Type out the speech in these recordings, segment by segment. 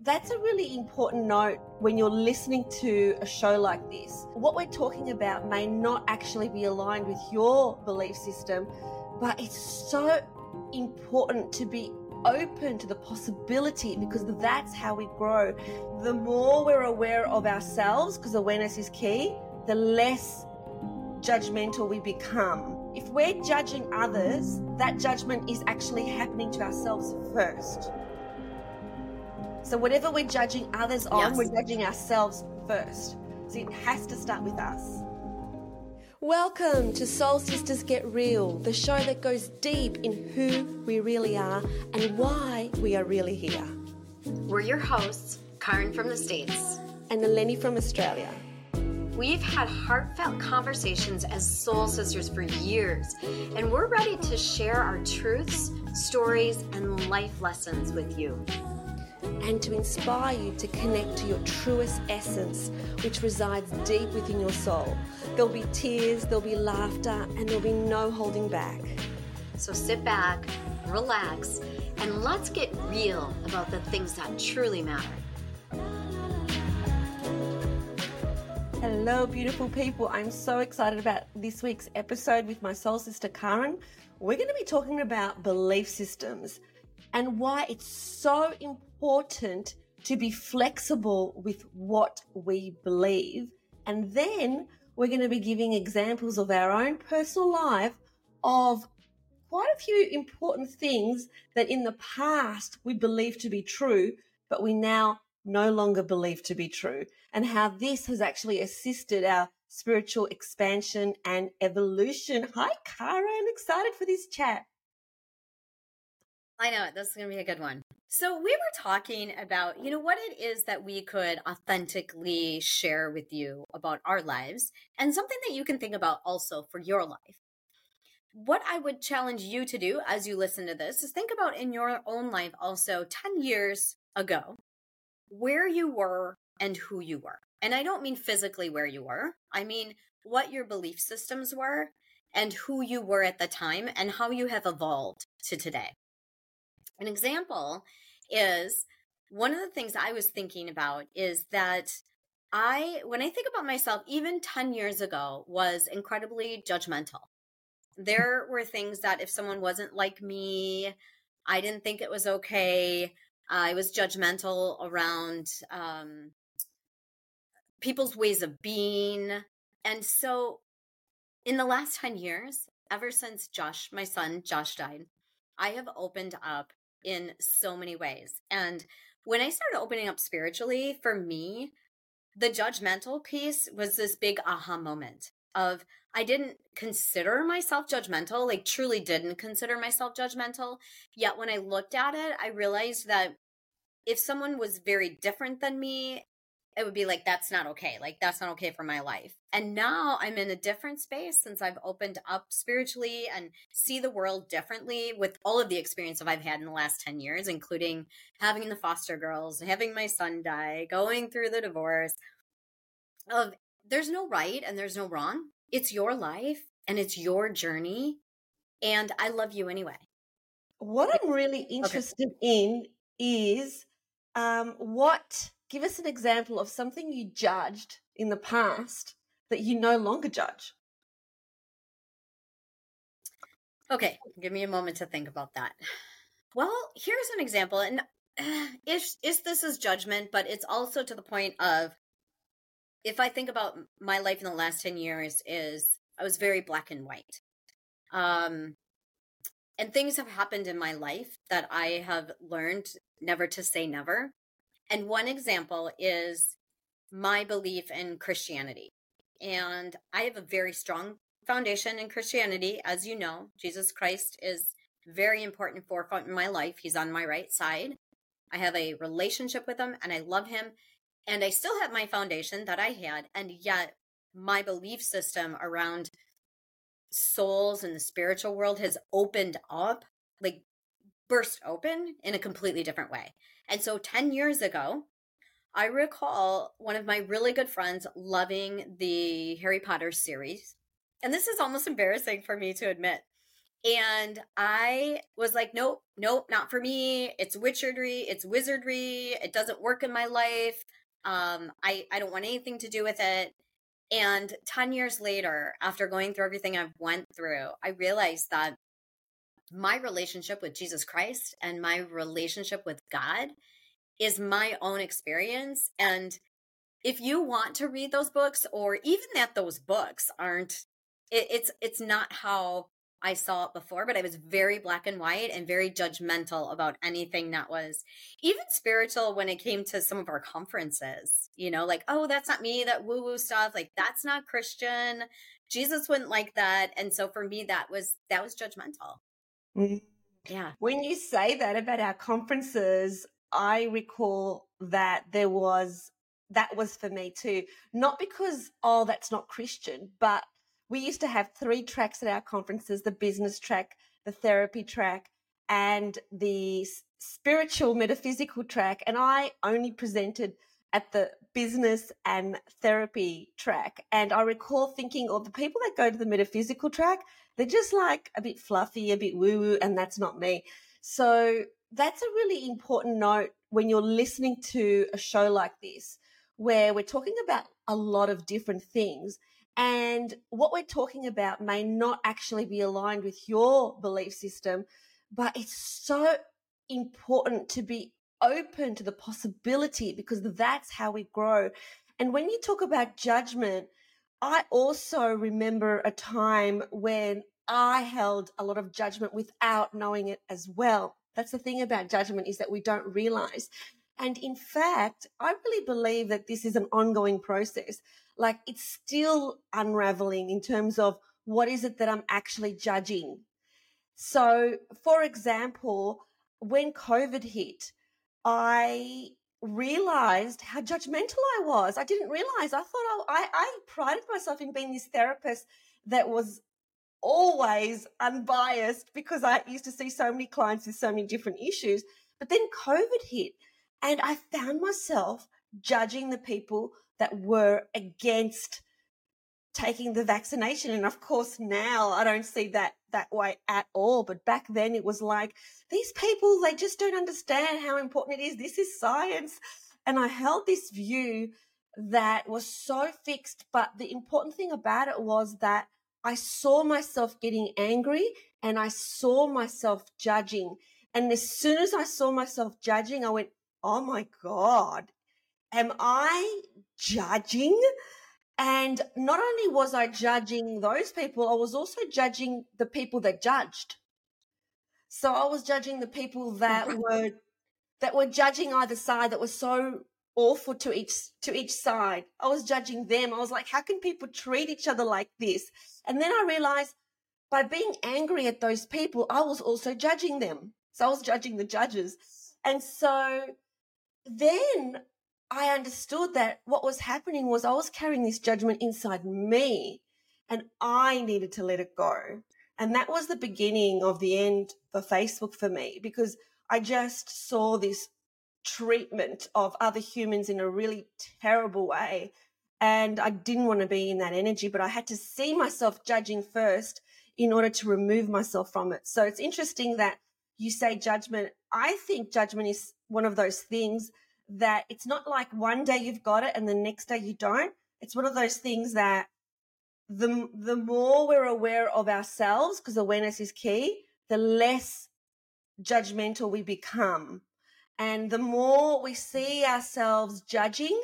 That's a really important note when you're listening to a show like this. What we're talking about may not actually be aligned with your belief system, but it's so important to be open to the possibility because that's how we grow. The more we're aware of ourselves, because awareness is key, the less judgmental we become. If we're judging others, that judgment is actually happening to ourselves first. So whatever we're judging others on, yes. we're judging ourselves first. So it has to start with us. Welcome to Soul Sisters Get Real, the show that goes deep in who we really are and why we are really here. We're your hosts, Caryn from the States and Eleni from Australia. We've had heartfelt conversations as soul sisters for years, and we're ready to share our truths, stories, and life lessons with you and to inspire you to connect to your truest essence, which resides deep within your soul. There'll be tears, there'll be laughter, and there'll be no holding back. So sit back, relax, and let's get real about the things that truly matter. Hello, beautiful people. I'm so excited about this week's episode with my soul sister Caryn. We're going to be talking about belief systems and why it's so important to be flexible with what we believe. And then we're going to be giving examples of our own personal life of quite a few important things that in the past we believed to be true, but we now no longer believe to be true, and how this has actually assisted our spiritual expansion and evolution. Hi, Kara. I'm Excited for this chat. I know it. this is going to be a good one. So, we were talking about, you know, what it is that we could authentically share with you about our lives and something that you can think about also for your life. What I would challenge you to do as you listen to this is think about in your own life also 10 years ago where you were and who you were. And I don't mean physically where you were, I mean what your belief systems were and who you were at the time and how you have evolved to today. An example is one of the things I was thinking about is that I, when I think about myself, even 10 years ago, was incredibly judgmental. There were things that if someone wasn't like me, I didn't think it was okay. I was judgmental around um, people's ways of being. And so, in the last 10 years, ever since Josh, my son, Josh died, I have opened up in so many ways. And when I started opening up spiritually, for me, the judgmental piece was this big aha moment of I didn't consider myself judgmental, like truly didn't consider myself judgmental. Yet when I looked at it, I realized that if someone was very different than me it would be like that's not okay. Like that's not okay for my life. And now i'm in a different space since i've opened up spiritually and see the world differently with all of the experience that i've had in the last 10 years including having the foster girls having my son die going through the divorce of there's no right and there's no wrong. It's your life and it's your journey and i love you anyway. What i'm really interested okay. in is um, what give us an example of something you judged in the past that you no longer judge. Okay, give me a moment to think about that. Well, here's an example, and if if this is judgment, but it's also to the point of if I think about my life in the last ten years, is I was very black and white, um, and things have happened in my life that I have learned never to say never, and one example is my belief in Christianity. And I have a very strong foundation in Christianity. As you know, Jesus Christ is very important forefront in my life. He's on my right side. I have a relationship with him and I love him. And I still have my foundation that I had. And yet, my belief system around souls and the spiritual world has opened up, like burst open in a completely different way. And so 10 years ago, I recall one of my really good friends loving the Harry Potter series. And this is almost embarrassing for me to admit. And I was like, nope, nope, not for me. It's witchery, it's wizardry. It doesn't work in my life. Um, I, I don't want anything to do with it. And 10 years later, after going through everything I've went through, I realized that my relationship with Jesus Christ and my relationship with God is my own experience. And if you want to read those books, or even that those books aren't, it, it's it's not how I saw it before, but I was very black and white and very judgmental about anything that was even spiritual when it came to some of our conferences. You know, like, oh, that's not me, that woo woo stuff. Like, that's not Christian. Jesus wouldn't like that. And so for me, that was that was judgmental. Mm. Yeah. When you say that about our conferences, I recall that there was that was for me too. Not because, oh, that's not Christian, but we used to have three tracks at our conferences the business track, the therapy track, and the spiritual metaphysical track. And I only presented at the business and therapy track. And I recall thinking, oh, the people that go to the metaphysical track, they're just like a bit fluffy, a bit woo woo, and that's not me. So that's a really important note when you're listening to a show like this, where we're talking about a lot of different things. And what we're talking about may not actually be aligned with your belief system, but it's so important to be open to the possibility because that's how we grow. And when you talk about judgment, I also remember a time when I held a lot of judgment without knowing it as well. That's the thing about judgment is that we don't realize. And in fact, I really believe that this is an ongoing process. Like it's still unraveling in terms of what is it that I'm actually judging. So, for example, when COVID hit, I realized how judgmental I was. I didn't realize. I thought I, I prided myself in being this therapist that was always unbiased because I used to see so many clients with so many different issues. But then COVID hit and I found myself judging the people that were against taking the vaccination. And of course, now I don't see that that way at all. But back then it was like, these people, they just don't understand how important it is. This is science. And I held this view that was so fixed. But the important thing about it was that I saw myself getting angry and I saw myself judging. And as soon as I saw myself judging, I went, Oh my God, am I judging? And not only was I judging those people, I was also judging the people that judged. So I was judging the people that mm-hmm. were that were judging either side that were so awful to each to each side. I was judging them. I was like, how can people treat each other like this? And then I realized by being angry at those people, I was also judging them. So I was judging the judges. And so then I understood that what was happening was I was carrying this judgment inside me and I needed to let it go. And that was the beginning of the end for Facebook for me because I just saw this treatment of other humans in a really terrible way. And I didn't want to be in that energy, but I had to see myself judging first in order to remove myself from it. So it's interesting that you say judgment. I think judgment is one of those things that it's not like one day you've got it and the next day you don't. It's one of those things that the the more we're aware of ourselves, because awareness is key, the less judgmental we become. And the more we see ourselves judging,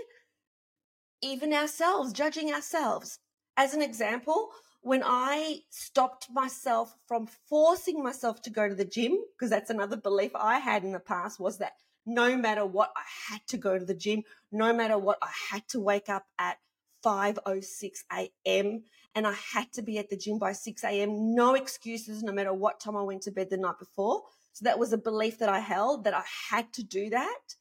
even ourselves, judging ourselves. As an example, when I stopped myself from forcing myself to go to the gym, because that's another belief I had in the past was that no matter what, I had to go to the gym. No matter what, I had to wake up at 5.06 a.m. and I had to be at the gym by 6 a.m. No excuses, no matter what time I went to bed the night before. So that was a belief that I held that I had to do that.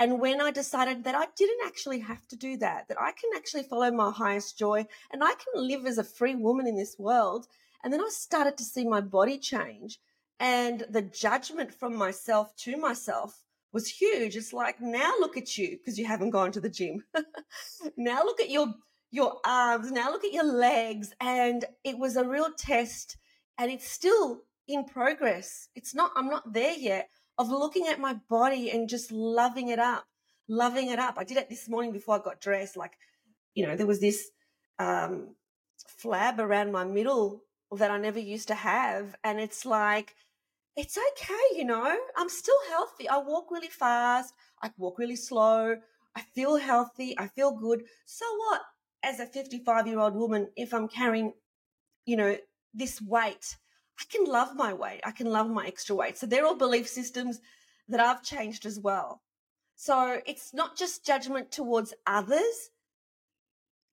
And when I decided that I didn't actually have to do that, that I can actually follow my highest joy and I can live as a free woman in this world. And then I started to see my body change and the judgment from myself to myself was huge. It's like, now look at you because you haven't gone to the gym. now look at your, your arms. Now look at your legs. And it was a real test and it's still in progress. It's not, I'm not there yet of looking at my body and just loving it up, loving it up. I did it this morning before I got dressed. Like, you know, there was this um, flab around my middle that I never used to have. And it's like, it's okay, you know, I'm still healthy. I walk really fast. I walk really slow. I feel healthy. I feel good. So what? As a 55 year old woman, if I'm carrying, you know, this weight, I can love my weight. I can love my extra weight. So they're all belief systems that I've changed as well. So it's not just judgment towards others,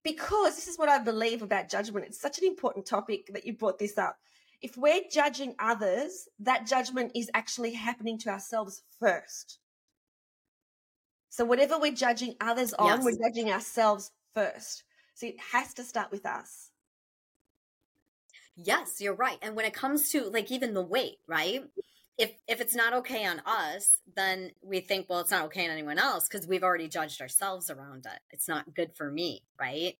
because this is what I believe about judgment. It's such an important topic that you brought this up. If we're judging others, that judgment is actually happening to ourselves first. So whatever we're judging others on, yes. we're judging ourselves first. So it has to start with us. Yes, you're right. And when it comes to like even the weight, right? If if it's not okay on us, then we think, well, it's not okay on anyone else because we've already judged ourselves around it. It's not good for me, right?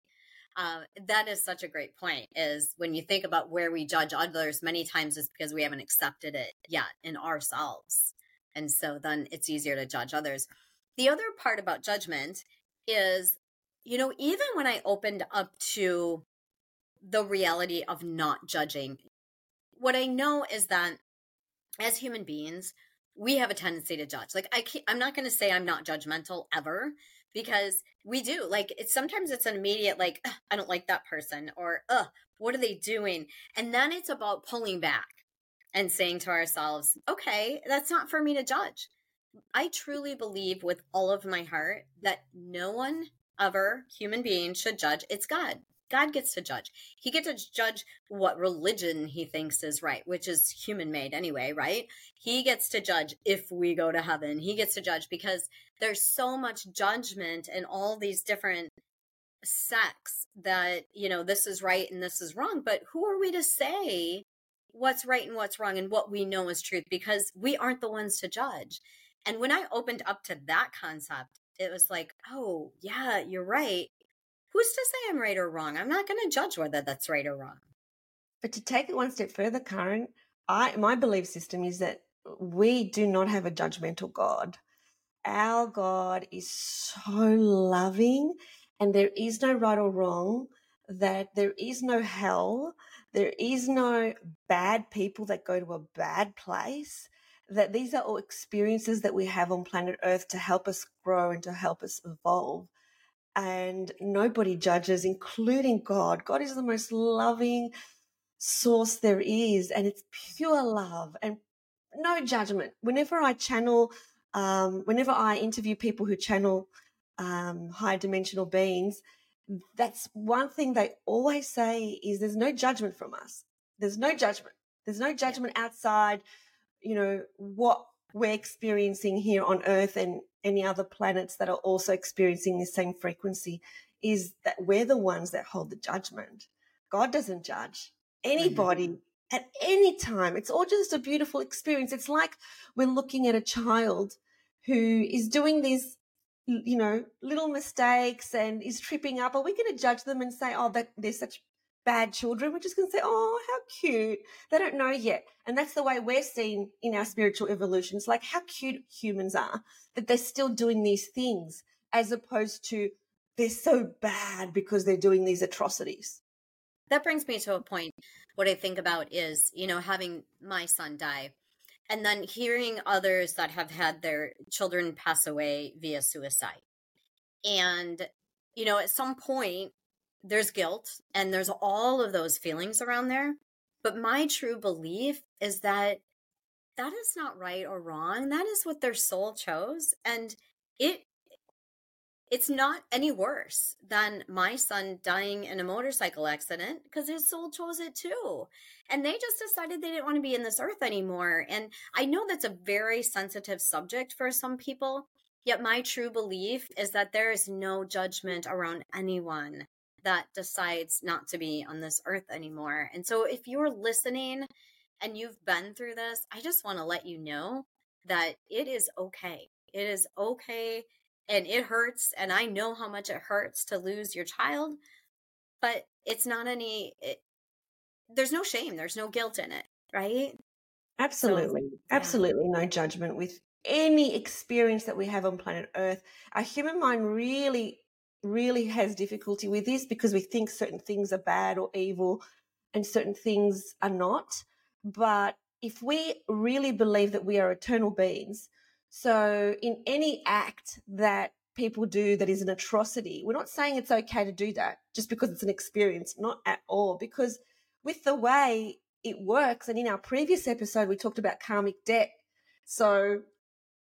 Uh, that is such a great point. Is when you think about where we judge others, many times is because we haven't accepted it yet in ourselves, and so then it's easier to judge others. The other part about judgment is, you know, even when I opened up to the reality of not judging, what I know is that as human beings, we have a tendency to judge. Like I can't, I'm not going to say I'm not judgmental ever because we do. Like it's sometimes it's an immediate like I don't like that person or uh what are they doing? And then it's about pulling back and saying to ourselves, okay, that's not for me to judge. I truly believe with all of my heart that no one ever, human being, should judge. It's God. God gets to judge. He gets to judge what religion he thinks is right, which is human made anyway, right? He gets to judge if we go to heaven. He gets to judge because there's so much judgment in all these different sects that, you know, this is right and this is wrong. But who are we to say what's right and what's wrong and what we know is truth? Because we aren't the ones to judge. And when I opened up to that concept, it was like, oh, yeah, you're right. Who's to say I'm right or wrong? I'm not going to judge whether that's right or wrong. But to take it one step further, Caryn, I my belief system is that we do not have a judgmental God. Our God is so loving, and there is no right or wrong, that there is no hell, there is no bad people that go to a bad place that these are all experiences that we have on planet Earth to help us grow and to help us evolve. And nobody judges, including God. God is the most loving source there is, and it's pure love and no judgment. Whenever I channel, um, whenever I interview people who channel um, high dimensional beings, that's one thing they always say is there's no judgment from us. There's no judgment. There's no judgment outside you know, what we're experiencing here on Earth and any other planets that are also experiencing the same frequency is that we're the ones that hold the judgment. God doesn't judge anybody mm-hmm. at any time. It's all just a beautiful experience. It's like we're looking at a child who is doing these, you know, little mistakes and is tripping up. Are we going to judge them and say, oh, that they're such bad children. We're just going to say, oh, how cute. They don't know yet. And that's the way we're seen in our spiritual evolution. It's like how cute humans are that they're still doing these things as opposed to they're so bad because they're doing these atrocities. That brings me to a point. What I think about is, you know, having my son die and then hearing others that have had their children pass away via suicide. And, you know, at some point, there's guilt and there's all of those feelings around there. But my true belief is that that is not right or wrong. That is what their soul chose. And it it's not any worse than my son dying in a motorcycle accident because his soul chose it too. And they just decided they didn't want to be in this earth anymore. And I know that's a very sensitive subject for some people. Yet my true belief is that there is no judgment around anyone that decides not to be on this earth anymore. And so if you're listening and you've been through this, I just want to let you know that it is okay. It is okay and it hurts and I know how much it hurts to lose your child, but it's not any it, there's no shame, there's no guilt in it, right? Absolutely. So, yeah. Absolutely no judgment with any experience that we have on planet Earth. Our human mind really, really has difficulty with this because we think certain things are bad or evil and certain things are not. But if we really believe that we are eternal beings, so in any act that people do that is an atrocity, we're not saying it's okay to do that just because it's an experience, not at all. Because with the way it works, and in our previous episode, we talked about karmic debt. So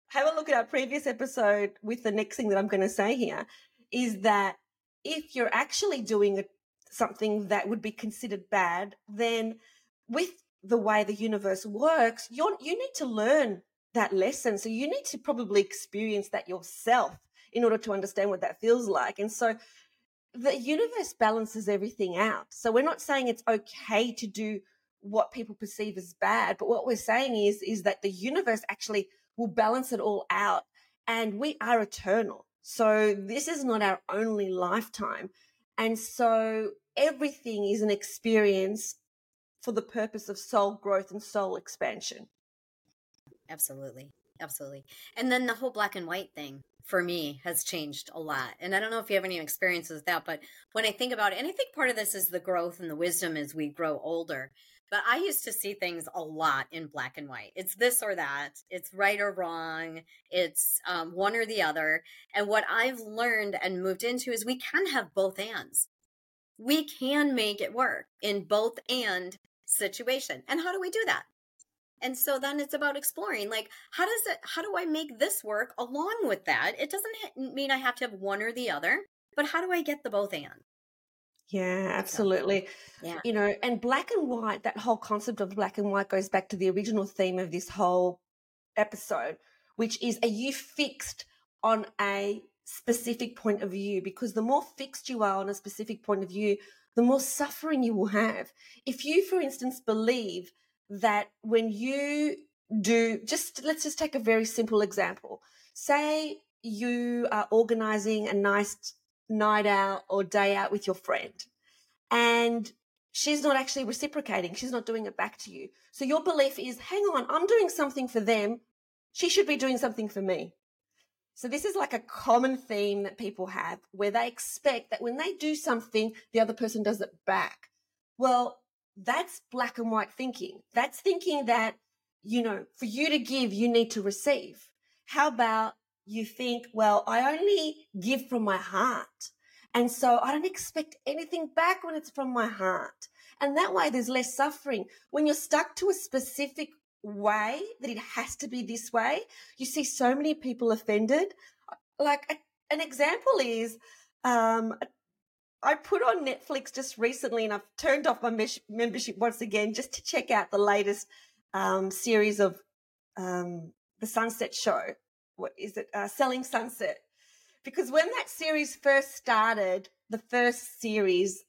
have a look at our previous episode with the next thing that I'm going to say here is that if you're actually doing something that would be considered bad, then with the way the universe works, you you need to learn that lesson. So you need to probably experience that yourself in order to understand what that feels like. And so the universe balances everything out. So we're not saying it's okay to do what people perceive as bad, but what we're saying is is that the universe actually will balance it all out and we are eternal. So this is not our only lifetime. And so everything is an experience for the purpose of soul growth and soul expansion. Absolutely. Absolutely. And then the whole black and white thing for me has changed a lot. And I don't know if you have any experiences with that, but when I think about it, and I think part of this is the growth and the wisdom as we grow older. But I used to see things a lot in black and white. It's this or that. It's right or wrong. It's um, one or the other. And what I've learned and moved into is we can have both ands. We can make it work in both and situation. And how do we do that? And so then it's about exploring like how does it how do I make this work along with that? It doesn't mean I have to have one or the other, but how do I get the both and? Yeah, absolutely. Yeah. You know, and black and white, that whole concept of black and white goes back to the original theme of this whole episode, which is are you fixed on a specific point of view? Because the more fixed you are on a specific point of view, the more suffering you will have. If you, for instance, believe that when you do, just let's just take a very simple example. Say you are organizing a nice night out or day out with your friend and she's not actually reciprocating. She's not doing it back to you. So your belief is, hang on, I'm doing something for them. She should be doing something for me. So this is like a common theme that people have where they expect that when they do something, the other person does it back. Well, that's black and white thinking. That's thinking that, you know, for you to give, you need to receive. How about you think, well, I only give from my heart. And so I don't expect anything back when it's from my heart. And that way there's less suffering. When you're stuck to a specific way that it has to be this way, you see so many people offended. Like a, an example is, um, I put on Netflix just recently and I've turned off my membership once again just to check out the latest um, series of um, the Sunset Show what is it, uh, Selling Sunset. Because when that series first started, the first series,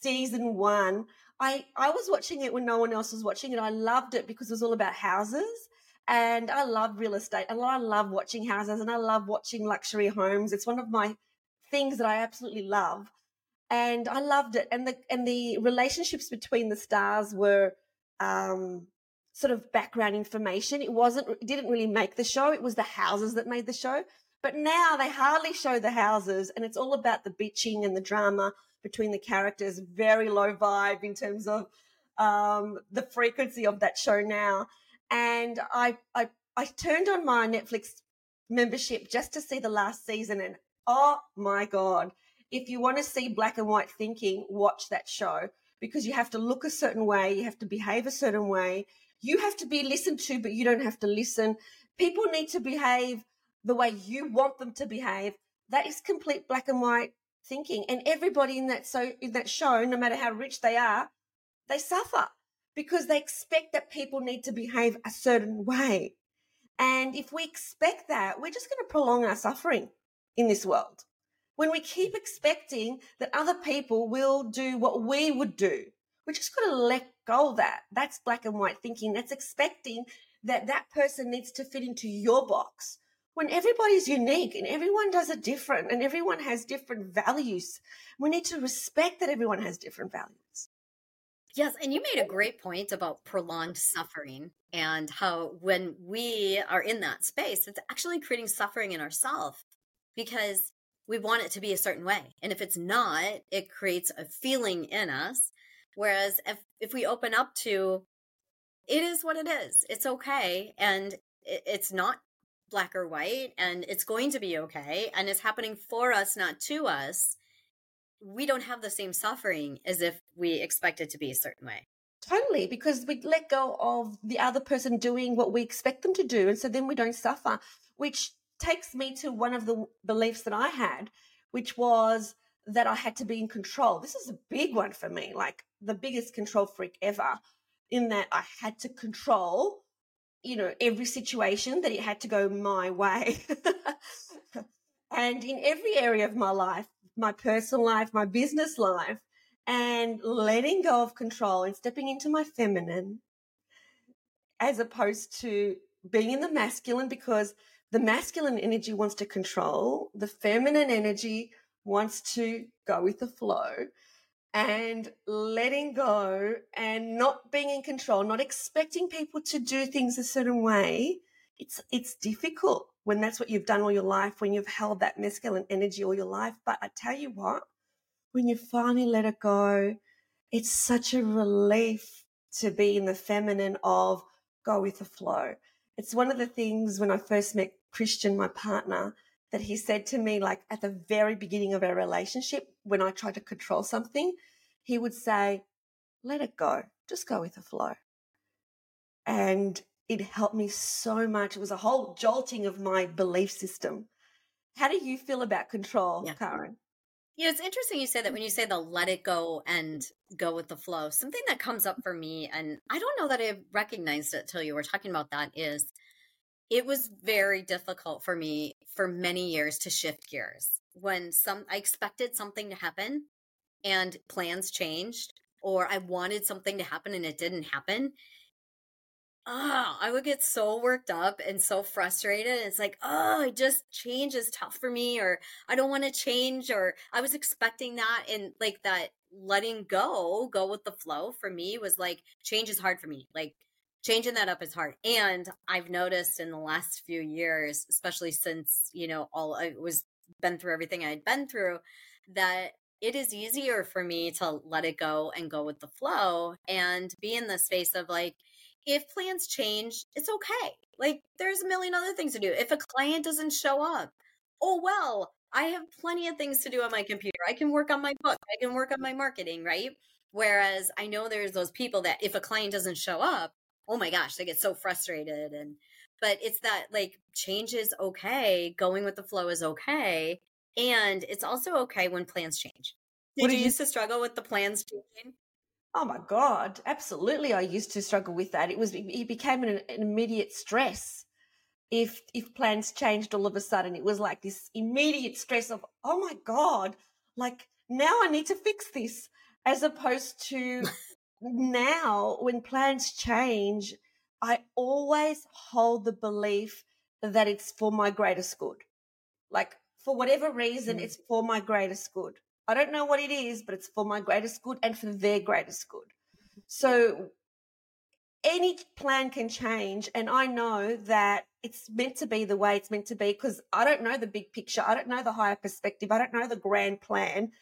season one, I, I was watching it when no one else was watching it. I loved it because it was all about houses and I love real estate and I love watching houses and I love watching luxury homes. It's one of my things that I absolutely love. And I loved it. And the, and the relationships between the stars were, um, sort of background information. It wasn't, it didn't really make the show. It was the houses that made the show. But now they hardly show the houses and it's all about the bitching and the drama between the characters. Very low vibe in terms of, um, the frequency of that show now. And I, I, I turned on my Netflix membership just to see the last season and oh my God. If you want to see black and white thinking, watch that show because you have to look a certain way. You have to behave a certain way you have to be listened to, but you don't have to listen. People need to behave the way you want them to behave. That is complete black and white thinking. And everybody in that so in that show, no matter how rich they are, they suffer because they expect that people need to behave a certain way. And if we expect that, we're just going to prolong our suffering in this world. When we keep expecting that other people will do what we would do, we just got to let go of that. That's black and white thinking. That's expecting that that person needs to fit into your box when everybody's unique and everyone does it different and everyone has different values. We need to respect that everyone has different values. Yes, and you made a great point about prolonged suffering and how when we are in that space, it's actually creating suffering in ourselves because we want it to be a certain way. And if it's not, it creates a feeling in us. Whereas if, if we open up to it is what it is, it's okay. And it, it's not black or white and it's going to be okay. And it's happening for us, not to us we don't have the same suffering as if we expect it to be a certain way. Totally, because we let go of the other person doing what we expect them to do. And so then we don't suffer, which takes me to one of the beliefs that I had, which was that I had to be in control. This is a big one for me, like the biggest control freak ever, in that I had to control, you know, every situation, that it had to go my way. and in every area of my life, my personal life, my business life, and letting go of control and stepping into my feminine as opposed to being in the masculine because the masculine energy wants to control, the feminine energy wants to go with the flow and letting go and not being in control, not expecting people to do things a certain way. It's it's difficult when that's what you've done all your life, when you've held that masculine energy all your life. But I tell you what, when you finally let it go, it's such a relief to be in the feminine of go with the flow. It's one of the things when I first met Christian, my partner, that he said to me, like at the very beginning of our relationship, when I tried to control something, he would say, let it go, just go with the flow. And it helped me so much. It was a whole jolting of my belief system. How do you feel about control, yeah. Caryn? Yeah, it's interesting you say that when you say the let it go and go with the flow. Something that comes up for me, and I don't know that I recognized it till you were talking about that, is it was very difficult for me for many years to shift gears. When some I expected something to happen and plans changed, or I wanted something to happen and it didn't happen oh, I would get so worked up and so frustrated. It's like, oh, just change is tough for me, or I don't want to change, or I was expecting that. And like that letting go, go with the flow for me was like, change is hard for me. Like, changing that up is hard. And I've noticed in the last few years, especially since, you know, all I was been through everything I had been through, that it is easier for me to let it go and go with the flow and be in the space of like, if plans change, it's okay. Like there's a million other things to do. If a client doesn't show up, oh well, I have plenty of things to do on my computer. I can work on my book. I can work on my marketing, right? Whereas I know there's those people that if a client doesn't show up, oh my gosh, they get so frustrated and but it's that like change is okay, going with the flow is okay, and it's also okay when plans change. Did, did you, you used to struggle with the plans changing? Oh my God, absolutely. I used to struggle with that. It was, it became an, an immediate stress if if plans changed all of a sudden it was like this immediate stress of oh my god like now i need to fix this as opposed to now when plans change i always hold the belief that it's for my greatest good like for whatever reason mm. it's for my greatest good I don't know what it is, but it's for my greatest good and for their greatest good. So any plan can change. And I know that it's meant to be the way it's meant to be because I don't know the big picture. I don't know the higher perspective. I don't know the grand plan.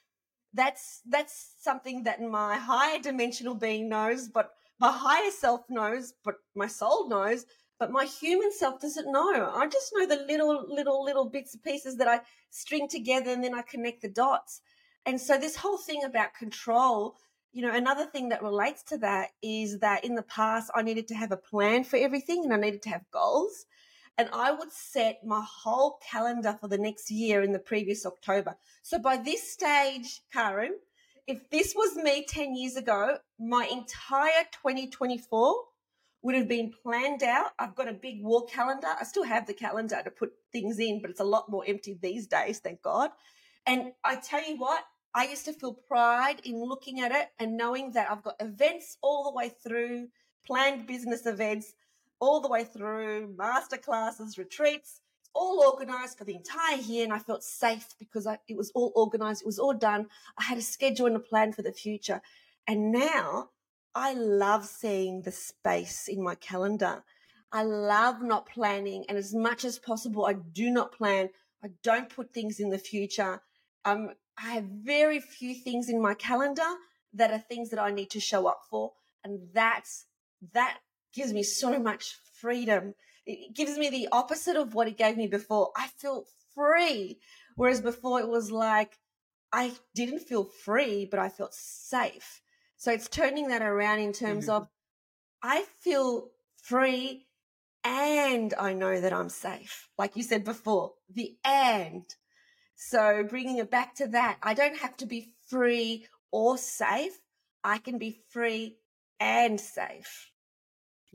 That's, that's something that my higher dimensional being knows, but my higher self knows, but my soul knows, but my human self doesn't know. I just know the little, little, little bits and pieces that I string together and then I connect the dots. And so this whole thing about control, you know, another thing that relates to that is that in the past I needed to have a plan for everything and I needed to have goals. And I would set my whole calendar for the next year in the previous October. So by this stage, Caryn, if this was me 10 years ago, my entire 2024 would have been planned out. I've got a big wall calendar. I still have the calendar to put things in, but it's a lot more empty these days, thank God. And I tell you what, I used to feel pride in looking at it and knowing that I've got events all the way through, planned business events all the way through, master classes, retreats, all organized for the entire year. And I felt safe because I, it was all organized, it was all done. I had a schedule and a plan for the future. And now I love seeing the space in my calendar. I love not planning. And as much as possible, I do not plan. I don't put things in the future. Um, I have very few things in my calendar that are things that I need to show up for. And that's, that gives me so much freedom. It gives me the opposite of what it gave me before. I feel free. Whereas before it was like, I didn't feel free, but I felt safe. So it's turning that around in terms mm-hmm. of I feel free and I know that I'm safe. Like you said before, the and. So bringing it back to that, I don't have to be free or safe. I can be free and safe.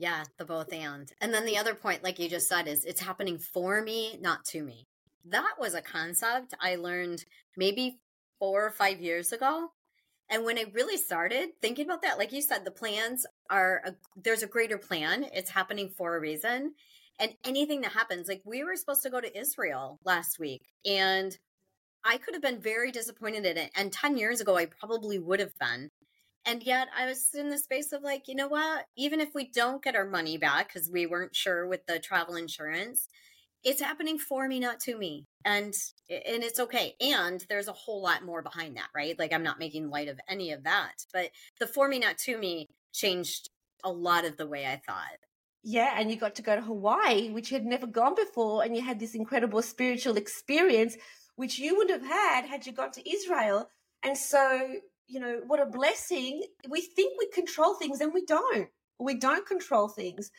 Yeah, the both and. And then the other point, like you just said, is it's happening for me, not to me. That was a concept I learned maybe four or five years ago. And when I really started thinking about that, like you said, the plans are a, there's a greater plan. It's happening for a reason. And anything that happens, like we were supposed to go to Israel last week, and I could have been very disappointed in it. And 10 years ago, I probably would have been. And yet I was in the space of like, you know what? Even if we don't get our money back because we weren't sure with the travel insurance, it's happening for me, not to me. And and it's okay. And there's a whole lot more behind that, right? Like I'm not making light of any of that. But the for me, not to me changed a lot of the way I thought. Yeah, and you got to go to Hawaii, which you had never gone before, and you had this incredible spiritual experience, which you would have had had you gone to Israel. And so you know, what a blessing. We think we control things and we don't. We don't control things.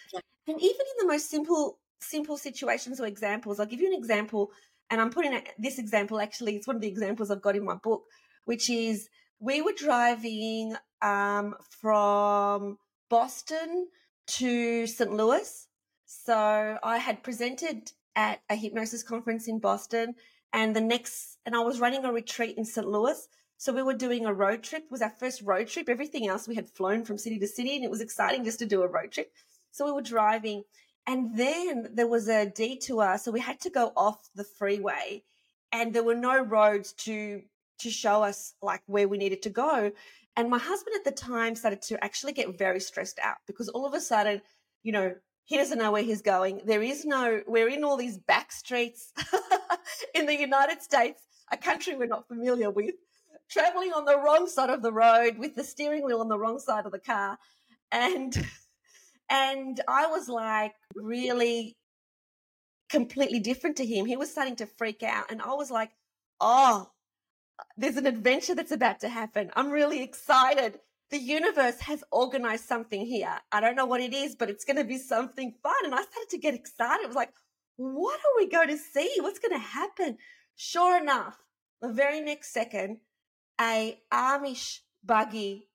And even in the most simple, simple situations or examples, I'll give you an example. And I'm putting this example actually, it's one of the examples I've got in my book, which is we were driving um, from Boston to St. Louis. So I had presented at a hypnosis conference in Boston and the next, and I was running a retreat in St. Louis. So we were doing a road trip. It was our first road trip. Everything else we had flown from city to city and it was exciting just to do a road trip. So we were driving and then there was a detour. So we had to go off the freeway and there were no roads to, to show us like where we needed to go. And my husband at the time started to actually get very stressed out because all of a sudden, you know, he doesn't know where he's going. There is no, we're in all these back streets in the United States, a country we're not familiar with traveling on the wrong side of the road with the steering wheel on the wrong side of the car. And and I was like really completely different to him. He was starting to freak out and I was like, "Oh, there's an adventure that's about to happen. I'm really excited. The universe has organized something here. I don't know what it is, but it's going to be something fun." And I started to get excited. It was like, "What are we going to see? What's going to happen?" Sure enough, the very next second, a Amish buggy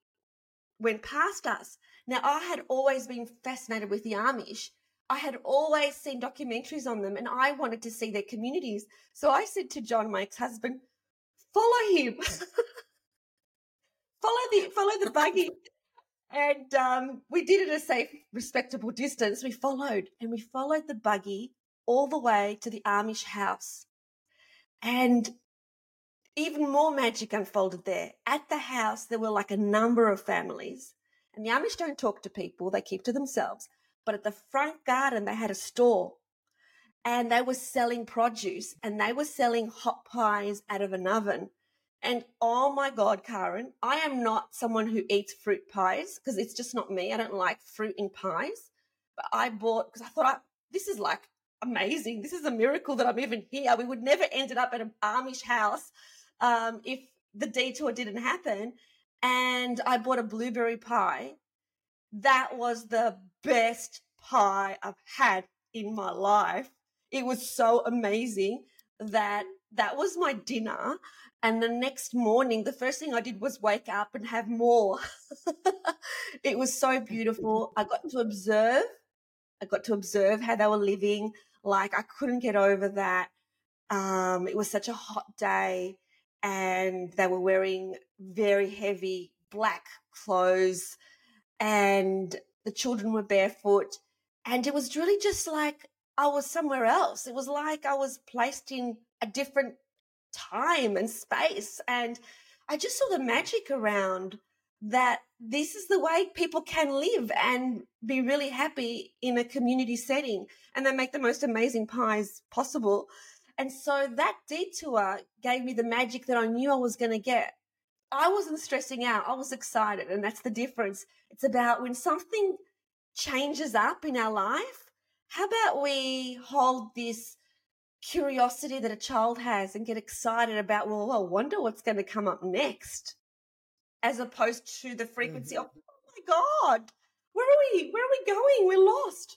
went past us. Now, I had always been fascinated with the Amish. I had always seen documentaries on them and I wanted to see their communities. So I said to John, my ex-husband, follow him. follow the follow the buggy. And um, we did it a safe, respectable distance. We followed and we followed the buggy all the way to the Amish house. And even more magic unfolded there. At the house, there were like a number of families. And the Amish don't talk to people, they keep to themselves. But at the front garden, they had a store and they were selling produce and they were selling hot pies out of an oven. And oh my God, Caryn, I am not someone who eats fruit pies because it's just not me. I don't like fruit in pies. But I bought because I thought I, this is like amazing. This is a miracle that I'm even here. We would never ended up at an Amish house um, if the detour didn't happen. And I bought a blueberry pie. That was the best pie I've had in my life. It was so amazing that that was my dinner. And the next morning, the first thing I did was wake up and have more. it was so beautiful. I got to observe. I got to observe how they were living. Like I couldn't get over that. Um, it was such a hot day and they were wearing very heavy black clothes and the children were barefoot and it was really just like I was somewhere else. It was like I was placed in a different time and space and I just saw the magic around that this is the way people can live and be really happy in a community setting and they make the most amazing pies possible. And so that detour gave me the magic that I knew I was going to get. I wasn't stressing out. I was excited. And that's the difference. It's about when something changes up in our life, how about we hold this curiosity that a child has and get excited about, well, I wonder what's going to come up next, as opposed to the frequency mm-hmm. of, oh my God, where are we? Where are we going? We're lost.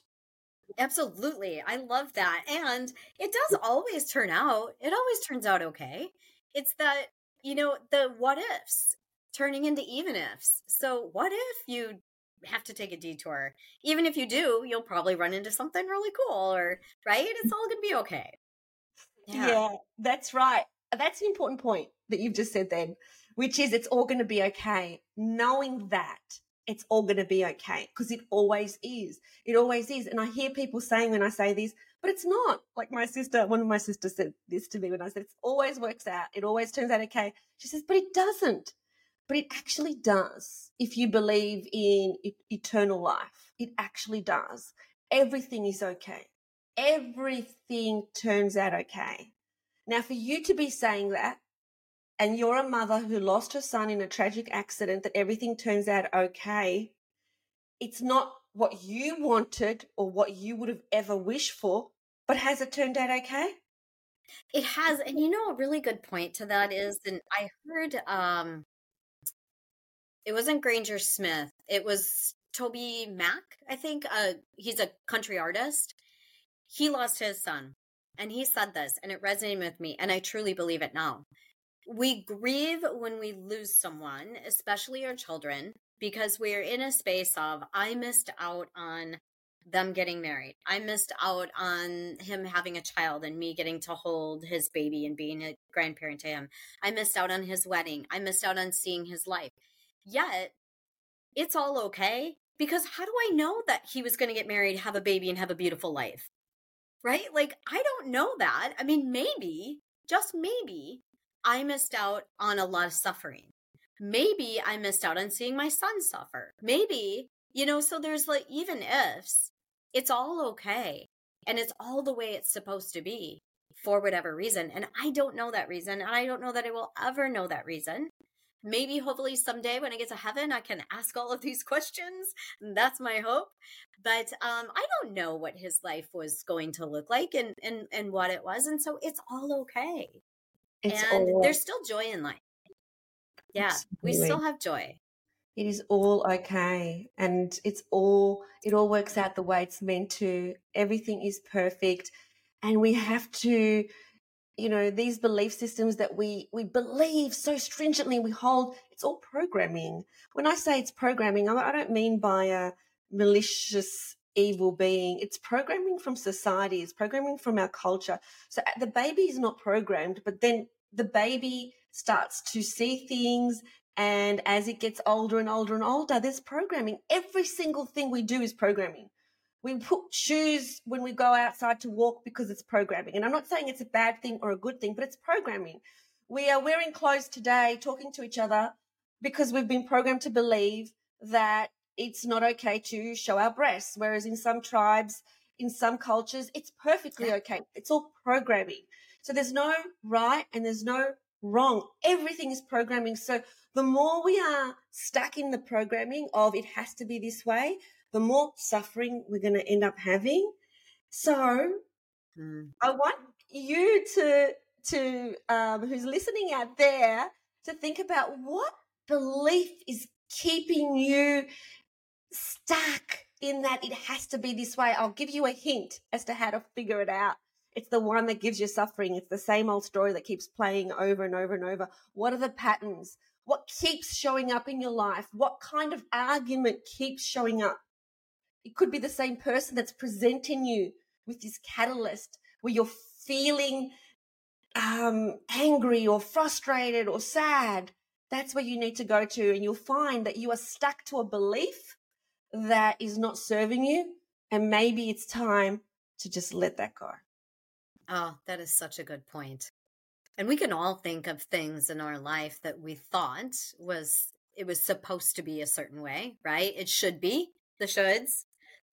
Absolutely. I love that. And it does always turn out, it always turns out okay. It's that, you know, the what ifs turning into even ifs. So, what if you have to take a detour? Even if you do, you'll probably run into something really cool or, right? It's all going to be okay. Yeah. yeah, that's right. That's an important point that you've just said then, which is it's all going to be okay. Knowing that it's all going to be okay because it always is. It always is. And I hear people saying when I say this, but it's not. Like my sister, one of my sisters said this to me when I said, it always works out. It always turns out okay. She says, but it doesn't. But it actually does if you believe in eternal life. It actually does. Everything is okay everything turns out okay. Now, for you to be saying that, and you're a mother who lost her son in a tragic accident, that everything turns out okay, it's not what you wanted or what you would have ever wished for, but has it turned out okay? It has. And you know, a really good point to that is, and I heard, um, it wasn't Granger Smith, it was TobyMac, I think. Uh, he's a country artist he lost his son. And he said this, and it resonated with me, and I truly believe it now. We grieve when we lose someone, especially our children, because we're in a space of, I missed out on them getting married. I missed out on him having a child and me getting to hold his baby and being a grandparent to him. I missed out on his wedding. I missed out on seeing his life. Yet, it's all okay because how do I know that he was going to get married, have a baby, and have a beautiful life? right? Like, I don't know that. I mean, maybe, just maybe, I missed out on a lot of suffering. Maybe I missed out on seeing my son suffer. Maybe, you know, so there's like even ifs. It's all okay. And it's all the way it's supposed to be for whatever reason. And I don't know that reason. And I don't know that I will ever know that reason maybe hopefully someday when I get to heaven, I can ask all of these questions. That's my hope. But um, I don't know what his life was going to look like and, and, and what it was. And so it's all okay. It's and all... there's still joy in life. Yeah, Absolutely. we still have joy. It is all okay. And it's all, it all works out the way it's meant to. Everything is perfect. And we have to you know these belief systems that we we believe so stringently we hold it's all programming when i say it's programming i don't mean by a malicious evil being it's programming from society it's programming from our culture so the baby is not programmed but then the baby starts to see things and as it gets older and older and older there's programming every single thing we do is programming we put shoes when we go outside to walk because it's programming. And I'm not saying it's a bad thing or a good thing, but it's programming. We are wearing clothes today, talking to each other because we've been programmed to believe that it's not okay to show our breasts. Whereas in some tribes, in some cultures, it's perfectly okay. It's all programming. So there's no right and there's no wrong. Everything is programming. So the more we are stuck in the programming of it has to be this way, the more suffering we're going to end up having. So mm. I want you to, to um, who's listening out there, to think about what belief is keeping you stuck in that it has to be this way. I'll give you a hint as to how to figure it out. It's the one that gives you suffering. It's the same old story that keeps playing over and over and over. What are the patterns? What keeps showing up in your life? What kind of argument keeps showing up? It could be the same person that's presenting you with this catalyst where you're feeling um, angry or frustrated or sad. That's where you need to go to, and you'll find that you are stuck to a belief that is not serving you. And maybe it's time to just let that go. Oh, that is such a good point. And we can all think of things in our life that we thought was it was supposed to be a certain way, right? It should be the shoulds,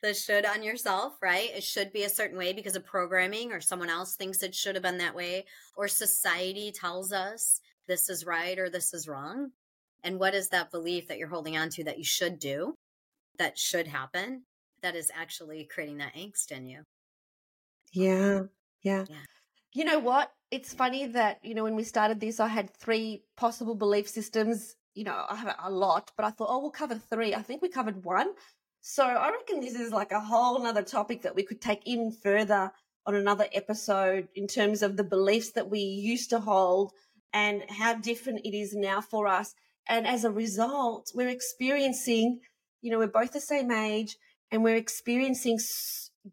the should on yourself, right? It should be a certain way because of programming or someone else thinks it should have been that way or society tells us this is right or this is wrong. And what is that belief that you're holding on to that you should do, that should happen, that is actually creating that angst in you? Yeah. Yeah. yeah. You know what? It's funny that, you know, when we started this, I had three possible belief systems. You know, I have a lot, but I thought, oh, we'll cover three. I think we covered one. So I reckon this is like a whole other topic that we could take even further on another episode in terms of the beliefs that we used to hold and how different it is now for us. And as a result, we're experiencing, you know, we're both the same age and we're experiencing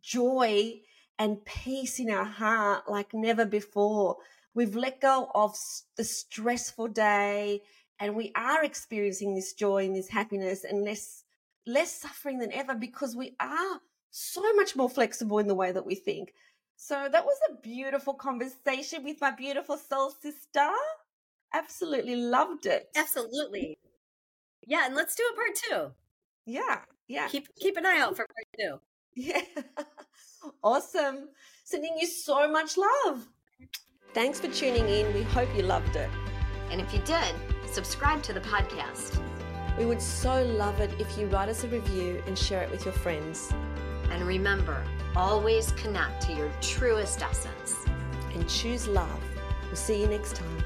joy and peace in our heart like never before. We've let go of the stressful day and we are experiencing this joy and this happiness and less less suffering than ever because we are so much more flexible in the way that we think. So that was a beautiful conversation with my beautiful soul sister. Absolutely loved it. Absolutely. Yeah, and let's do a part two. Yeah, yeah. Keep keep an eye out for part two. Yeah. awesome. Sending you so much love. Thanks for tuning in. We hope you loved it. And if you did, subscribe to the podcast. We would so love it if you write us a review and share it with your friends. And remember, always connect to your truest essence. And choose love. We'll see you next time.